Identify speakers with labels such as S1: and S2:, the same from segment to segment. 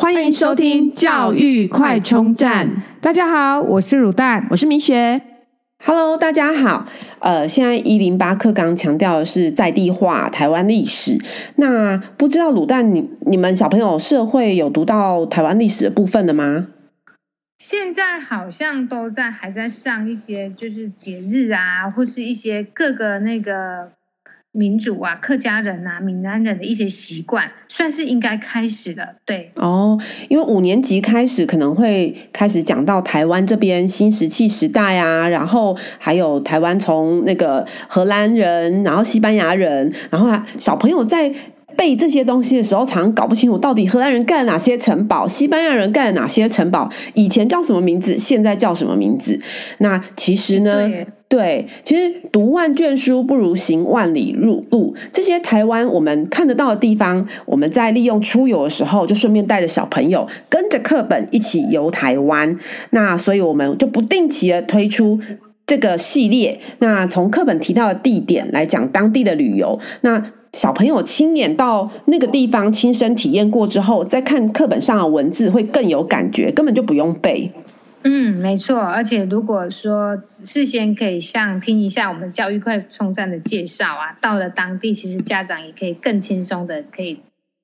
S1: 欢迎收听教育快充站。
S2: 大家好，我是乳蛋，
S1: 我是米雪。Hello，大家好。呃，现在一零八课纲强调的是在地化台湾历史。那不知道卤蛋，你你们小朋友社会有读到台湾历史的部分的吗？
S2: 现在好像都在还在上一些，就是节日啊，或是一些各个那个。民主啊，客家人啊，闽南人的一些习惯，算是应该开始了。对
S1: 哦，因为五年级开始可能会开始讲到台湾这边新石器时代啊，然后还有台湾从那个荷兰人，然后西班牙人，然后小朋友在背这些东西的时候，常常搞不清楚到底荷兰人盖了哪些城堡，西班牙人盖了哪些城堡，以前叫什么名字，现在叫什么名字。那其实呢？对，其实读万卷书不如行万里路。路这些台湾我们看得到的地方，我们在利用出游的时候，就顺便带着小朋友跟着课本一起游台湾。那所以我们就不定期的推出这个系列。那从课本提到的地点来讲当地的旅游，那小朋友亲眼到那个地方亲身体验过之后，再看课本上的文字会更有感觉，根本就不用背。
S2: 嗯，没错。而且如果说事先可以像听一下我们教育快充站的介绍啊，到了当地，其实家长也可以更轻松的可以。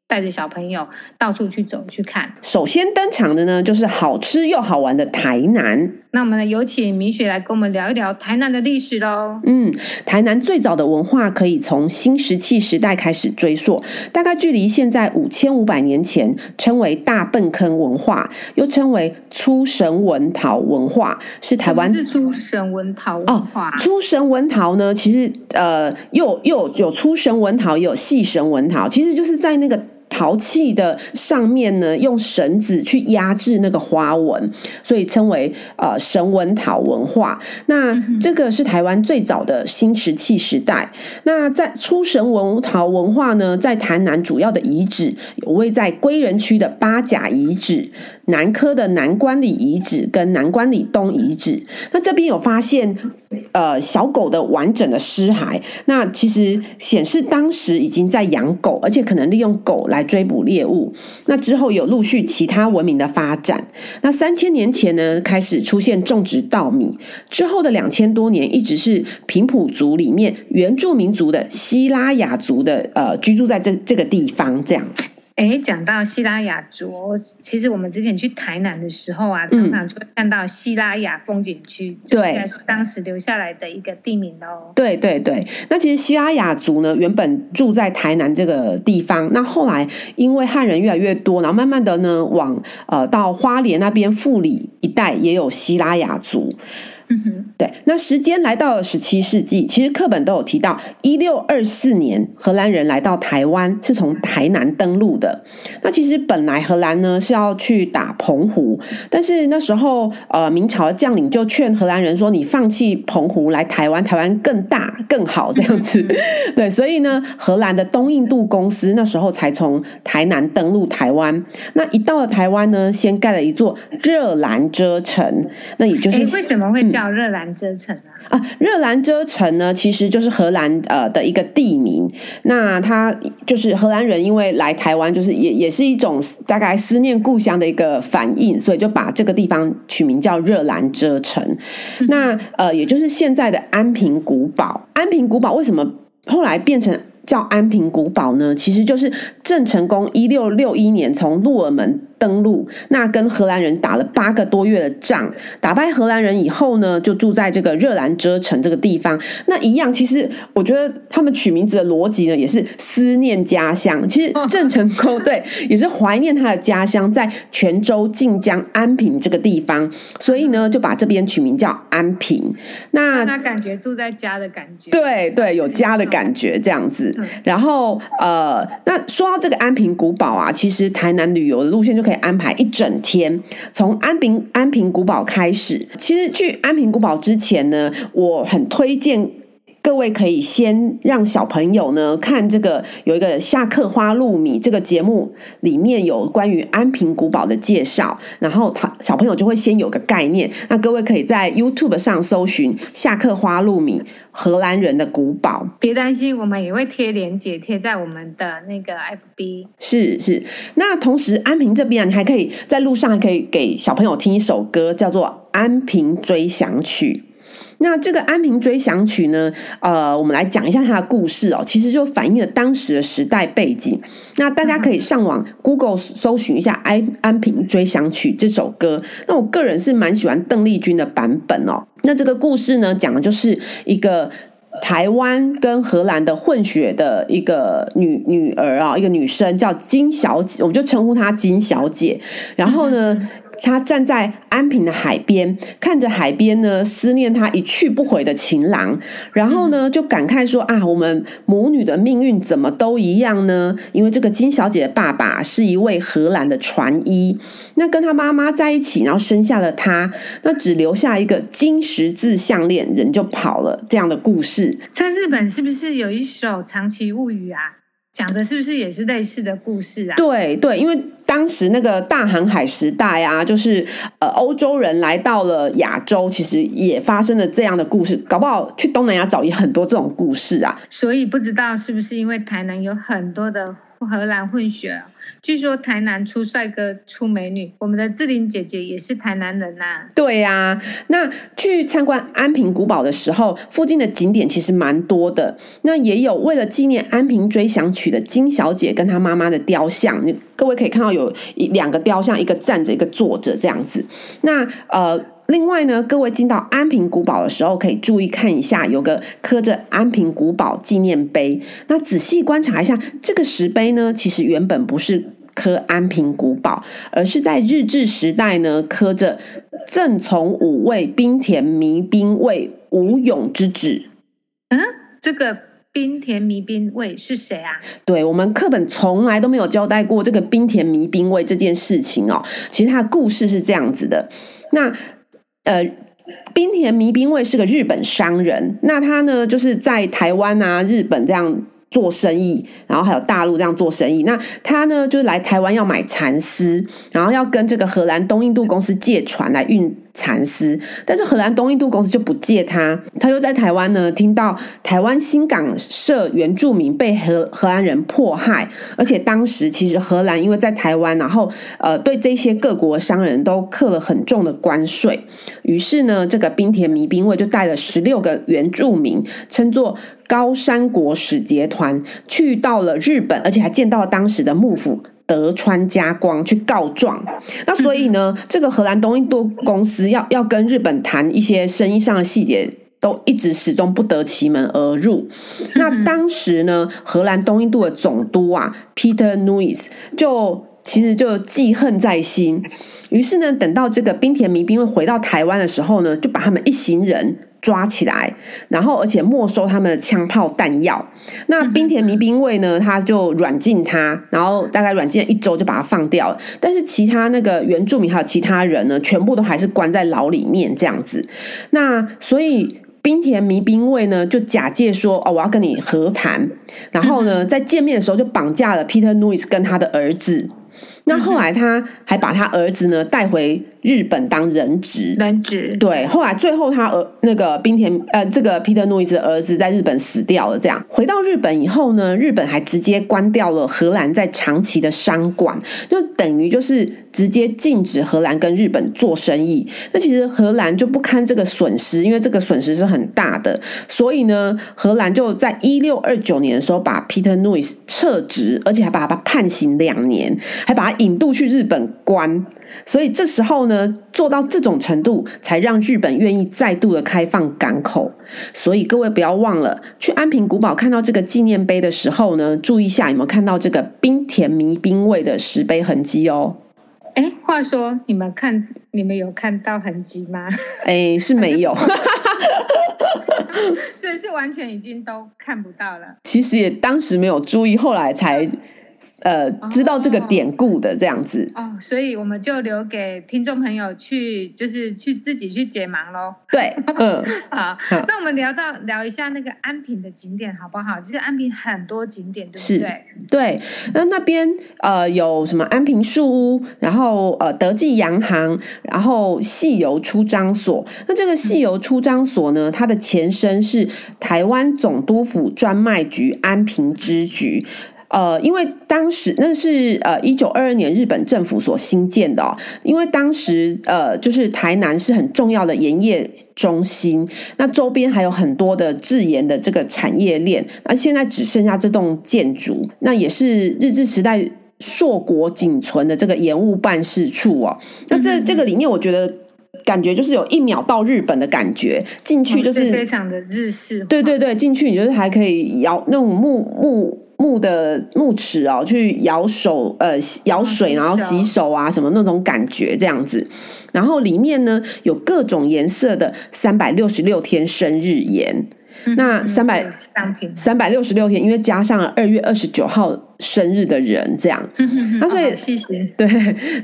S2: 带着小朋友到处去走去看。
S1: 首先登场的呢，就是好吃又好玩的台南。
S2: 那我们呢，有请米雪来跟我们聊一聊台南的历史喽。
S1: 嗯，台南最早的文化可以从新石器时代开始追溯，大概距离现在五千五百年前，称为大笨坑文化，又称为粗绳文陶文化，是台湾
S2: 是粗绳文陶文化。
S1: 哦，粗绳文陶呢，其实呃，又又有粗绳文陶，也有细绳文陶，其实就是在那个。陶器的上面呢，用绳子去压制那个花纹，所以称为呃绳纹陶文化。那这个是台湾最早的新石器时代。那在出绳纹陶文化呢，在台南主要的遗址有位在归仁区的八甲遗址、南科的南关里遗址跟南关里东遗址。那这边有发现呃小狗的完整的尸骸，那其实显示当时已经在养狗，而且可能利用狗来。追捕猎物，那之后有陆续其他文明的发展。那三千年前呢，开始出现种植稻米，之后的两千多年，一直是平埔族里面原住民族的西拉雅族的呃居住在这这个地方，这样。
S2: 哎，讲到西拉雅族，其实我们之前去台南的时候啊，常常就会看到西拉雅风景区，对、嗯，是当时留下来的一个地名哦。
S1: 对对对，那其实西拉雅族呢，原本住在台南这个地方，那后来因为汉人越来越多，然后慢慢的呢，往呃到花莲那边富里一带也有西拉雅族。嗯哼，对，那时间来到了十七世纪，其实课本都有提到，一六二四年荷兰人来到台湾，是从台南登陆的。那其实本来荷兰呢是要去打澎湖，但是那时候呃明朝的将领就劝荷兰人说：“你放弃澎湖来台湾，台湾更大更好这样子。”对，所以呢，荷兰的东印度公司那时候才从台南登陆台湾。那一到了台湾呢，先盖了一座热兰遮城，那也就是
S2: 为什么会？叫热兰遮城啊！
S1: 啊，热兰遮城呢，其实就是荷兰呃的一个地名。那它就是荷兰人因为来台湾，就是也也是一种大概思念故乡的一个反应，所以就把这个地方取名叫热兰遮城。嗯、那呃，也就是现在的安平古堡。安平古堡为什么后来变成叫安平古堡呢？其实就是郑成功一六六一年从鹿耳门。登陆，那跟荷兰人打了八个多月的仗，打败荷兰人以后呢，就住在这个热兰遮城这个地方。那一样，其实我觉得他们取名字的逻辑呢，也是思念家乡。其实郑成功对，也是怀念他的家乡，在泉州晋江安平这个地方，所以呢，就把这边取名叫安平。那
S2: 那感觉住在家的感觉，
S1: 对对，有家的感觉这样子。然后呃，那说到这个安平古堡啊，其实台南旅游的路线就可以。安排一整天，从安平安平古堡开始。其实去安平古堡之前呢，我很推荐各位可以先让小朋友呢看这个有一个下课花露米这个节目，里面有关于安平古堡的介绍，然后他小朋友就会先有个概念。那各位可以在 YouTube 上搜寻下课花露米荷兰人的古堡。
S2: 别担心，我们也会贴连结贴在我们的那个 FB。
S1: 是是，那同时安平这边，你还可以在路上还可以给小朋友听一首歌，叫做《安平追想曲》。那这个《安平追想曲》呢，呃，我们来讲一下它的故事哦。其实就反映了当时的时代背景。那大家可以上网 Google 搜寻一下《安安平追想曲》这首歌。那我个人是蛮喜欢邓丽君的版本哦。那这个故事呢，讲的就是一个台湾跟荷兰的混血的一个女女儿啊，一个女生叫金小姐，我们就称呼她金小姐。然后呢，她站在安平的海边，看着海边呢，思念她一去不回的情郎，然后呢，就感慨说啊，我们母女的命运怎么都一样呢？因为这个金小姐的爸爸是一位荷兰的船医，那跟她妈妈在一起，然后生下了她，那只留下一个金十字项链，人就跑了。这样的故事，
S2: 在日本是不是有一首《长崎物语》啊？讲的是不是也是类似的故事啊？
S1: 对对，因为当时那个大航海时代啊，就是呃欧洲人来到了亚洲，其实也发生了这样的故事。搞不好去东南亚找也很多这种故事啊。
S2: 所以不知道是不是因为台南有很多的荷兰混血。据说台南出帅哥出美女，我们的志玲姐姐也是台南人呐、
S1: 对呀、那去参观安平古堡的时候，附近的景点其实蛮多的。那也有为了纪念《安平追想曲》的金小姐跟她妈妈的雕像，你各位可以看到有一两个雕像，一个站着，一个坐着这样子。那呃。另外呢，各位进到安平古堡的时候，可以注意看一下，有个刻着安平古堡纪念碑。那仔细观察一下，这个石碑呢，其实原本不是刻安平古堡，而是在日治时代呢，刻着赠从五位滨田弥兵卫武勇之旨。
S2: 嗯，这个冰田弥兵卫是谁啊？
S1: 对，我们课本从来都没有交代过这个冰田弥兵卫这件事情哦。其实他的故事是这样子的，那。呃，滨田弥兵卫是个日本商人，那他呢，就是在台湾啊、日本这样做生意，然后还有大陆这样做生意。那他呢，就来台湾要买蚕丝，然后要跟这个荷兰东印度公司借船来运。蚕丝，但是荷兰东印度公司就不借他，他又在台湾呢，听到台湾新港社原住民被荷荷兰人迫害，而且当时其实荷兰因为在台湾，然后呃对这些各国商人都课了很重的关税，于是呢，这个冰田弥兵卫就带了十六个原住民，称作高山国使节团，去到了日本，而且还见到了当时的幕府。德川家光去告状，那所以呢，这个荷兰东印度公司要要跟日本谈一些生意上的细节，都一直始终不得其门而入。那当时呢，荷兰东印度的总督啊，Peter Nuys 就其实就记恨在心，于是呢，等到这个冰田弥兵卫回到台湾的时候呢，就把他们一行人。抓起来，然后而且没收他们的枪炮弹药。那冰田弥兵卫呢，他就软禁他，然后大概软禁了一周就把他放掉了。但是其他那个原住民还有其他人呢，全部都还是关在牢里面这样子。那所以冰田弥兵卫呢，就假借说哦，我要跟你和谈，然后呢，在见面的时候就绑架了 Peter Nuys 跟他的儿子。那后来他还把他儿子呢带回日本当人质。
S2: 人质。
S1: 对，后来最后他儿那个冰田呃这个 Peter Nuys 的儿子在日本死掉了。这样回到日本以后呢，日本还直接关掉了荷兰在长崎的商馆，就等于就是直接禁止荷兰跟日本做生意。那其实荷兰就不堪这个损失，因为这个损失是很大的，所以呢，荷兰就在一六二九年的时候把 Peter Nuys 撤职，而且还把他判刑两年，还把他。引渡去日本关，所以这时候呢，做到这种程度，才让日本愿意再度的开放港口。所以各位不要忘了，去安平古堡看到这个纪念碑的时候呢，注意一下有没有看到这个冰田弥兵卫的石碑痕迹哦。
S2: 哎，话说你们看，你们有看到痕迹吗？
S1: 哎，是没有，
S2: 所以是完全已经都看不到了。
S1: 其实也当时没有注意，后来才。呃，知道这个典故的这样子
S2: 哦，所以我们就留给听众朋友去，就是去自己去解盲喽。
S1: 对，嗯，
S2: 好，那我们聊到聊一下那个安平的景点好不好？其实安平很多景点，对不对？
S1: 是，对。那那边呃有什么安平树屋，然后呃德记洋行，然后细游出张所。那这个细游出张所呢，它的前身是台湾总督府专卖局安平支局。呃，因为当时那是呃一九二二年日本政府所新建的哦，因为当时呃就是台南是很重要的盐业中心，那周边还有很多的制盐的这个产业链，那现在只剩下这栋建筑，那也是日治时代硕果仅存的这个盐务办事处哦。那这这个里面，我觉得感觉就是有一秒到日本的感觉，进去就是，
S2: 非常的日式，
S1: 对对对，进去你就是还可以摇那种木木。木的木尺哦，去舀手呃舀水，然后洗手啊，什么那种感觉这样子。然后里面呢有各种颜色的三百六十六天生日盐。那三百三百六十六天，因为加上了二月二十九号生日的人，这样。那所以
S2: 谢谢。
S1: 对，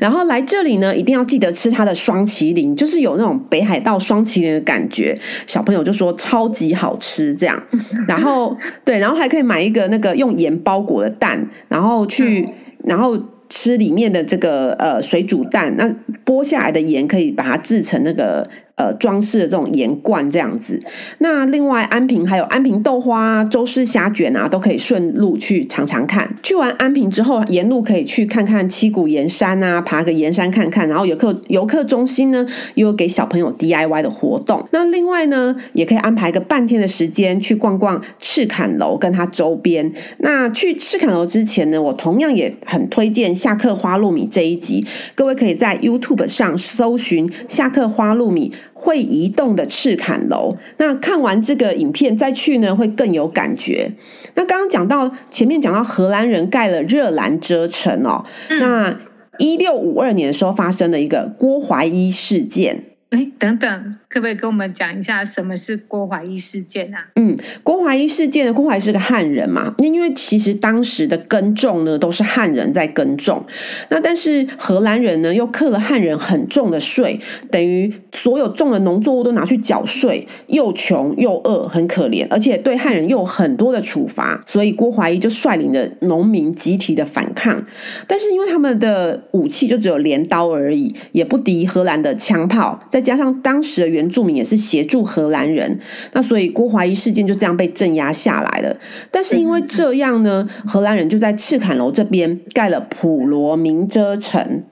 S1: 然后来这里呢，一定要记得吃它的双麒麟，就是有那种北海道双麒麟的感觉。小朋友就说超级好吃，这样。然后对，然后还可以买一个那个用盐包裹的蛋，然后去，然后吃里面的这个呃水煮蛋。那剥下来的盐可以把它制成那个。呃，装饰的这种盐罐这样子。那另外安平还有安平豆花、周氏虾卷啊，都可以顺路去尝尝看。去完安平之后，沿路可以去看看七股盐山啊，爬个盐山看看。然后游客游客中心呢，又有给小朋友 DIY 的活动。那另外呢，也可以安排个半天的时间去逛逛赤崁楼跟它周边。那去赤崁楼之前呢，我同样也很推荐下课花露米这一集。各位可以在 YouTube 上搜寻下课花露米。会移动的赤坎楼，那看完这个影片再去呢，会更有感觉。那刚刚讲到前面讲到荷兰人盖了热兰遮城哦，嗯、那一六五二年的时候发生了一个郭怀一事件。
S2: 哎，等等，可不可以跟我们讲一下什么是郭怀一事件啊？
S1: 嗯，郭怀一事件呢，郭怀是个汉人嘛，那因为其实当时的耕种呢都是汉人在耕种，那但是荷兰人呢又克了汉人很重的税，等于所有种的农作物都拿去缴税，又穷又饿，很可怜，而且对汉人又有很多的处罚，所以郭怀一就率领的农民集体的反抗，但是因为他们的武器就只有镰刀而已，也不敌荷兰的枪炮，再加上当时的原原住民也是协助荷兰人，那所以郭怀一事件就这样被镇压下来了。但是因为这样呢，荷兰人就在赤坎楼这边盖了普罗明遮城。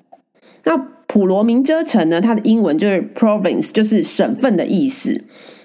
S1: 那普罗明遮城呢，它的英文就是 province，就是省份的意思。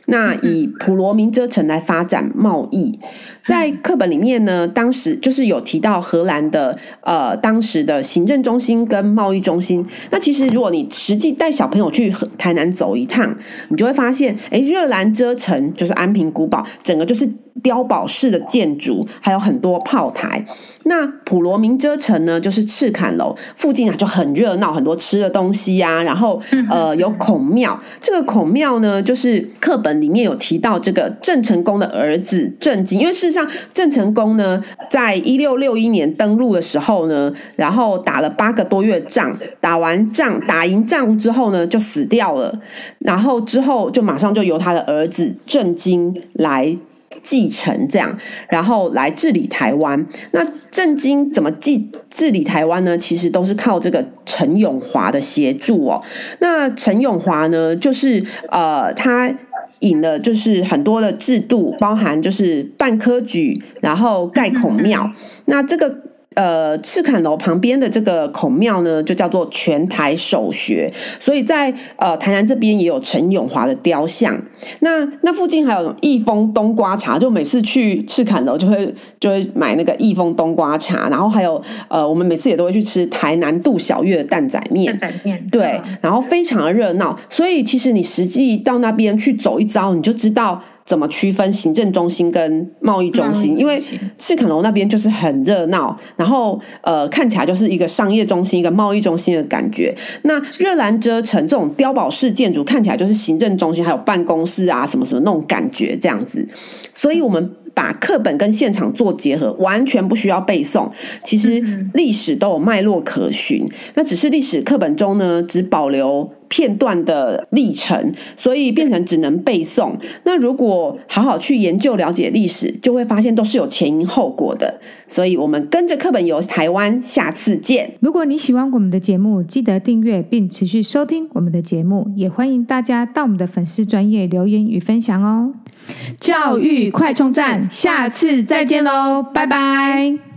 S1: 那以普罗明遮城来发展贸易，在课本里面呢，当时就是有提到荷兰的呃当时的行政中心跟贸易中心。那其实如果你实际带小朋友去台南走一趟，你就会发现，哎，热兰遮城就是安平古堡，整个就是。碉堡式的建筑，还有很多炮台。那普罗民遮城呢，就是赤坎楼附近啊，就很热闹，很多吃的东西呀、啊。然后呃，有孔庙。这个孔庙呢，就是课本里面有提到这个郑成功的儿子郑经。因为事实上，郑成功呢，在一六六一年登陆的时候呢，然后打了八个多月仗，打完仗打赢仗之后呢，就死掉了。然后之后就马上就由他的儿子郑经来。继承这样，然后来治理台湾。那郑经怎么治治理台湾呢？其实都是靠这个陈永华的协助哦。那陈永华呢，就是呃，他引了就是很多的制度，包含就是办科举，然后盖孔庙。那这个。呃，赤坎楼旁边的这个孔庙呢，就叫做全台首学，所以在呃台南这边也有陈永华的雕像。那那附近还有益丰冬瓜茶，就每次去赤坎楼就会就会买那个益丰冬瓜茶，然后还有呃，我们每次也都会去吃台南杜小月的蛋仔面，
S2: 蛋仔面
S1: 对，然后非常的热闹。所以其实你实际到那边去走一遭，你就知道。怎么区分行政中心跟贸易中心？因为赤坎楼那边就是很热闹，然后呃看起来就是一个商业中心、一个贸易中心的感觉。那热兰遮城这种碉堡式建筑看起来就是行政中心，还有办公室啊什么什么那种感觉这样子。所以我们把课本跟现场做结合，完全不需要背诵。其实历史都有脉络可循，那只是历史课本中呢，只保留片段的历程，所以变成只能背诵。那如果好好去研究了解历史，就会发现都是有前因后果的。所以，我们跟着课本游台湾，下次见。
S2: 如果你喜欢我们的节目，记得订阅并持续收听我们的节目，也欢迎大家到我们的粉丝专业留言与分享哦。教育快充站，下次再见喽，拜拜。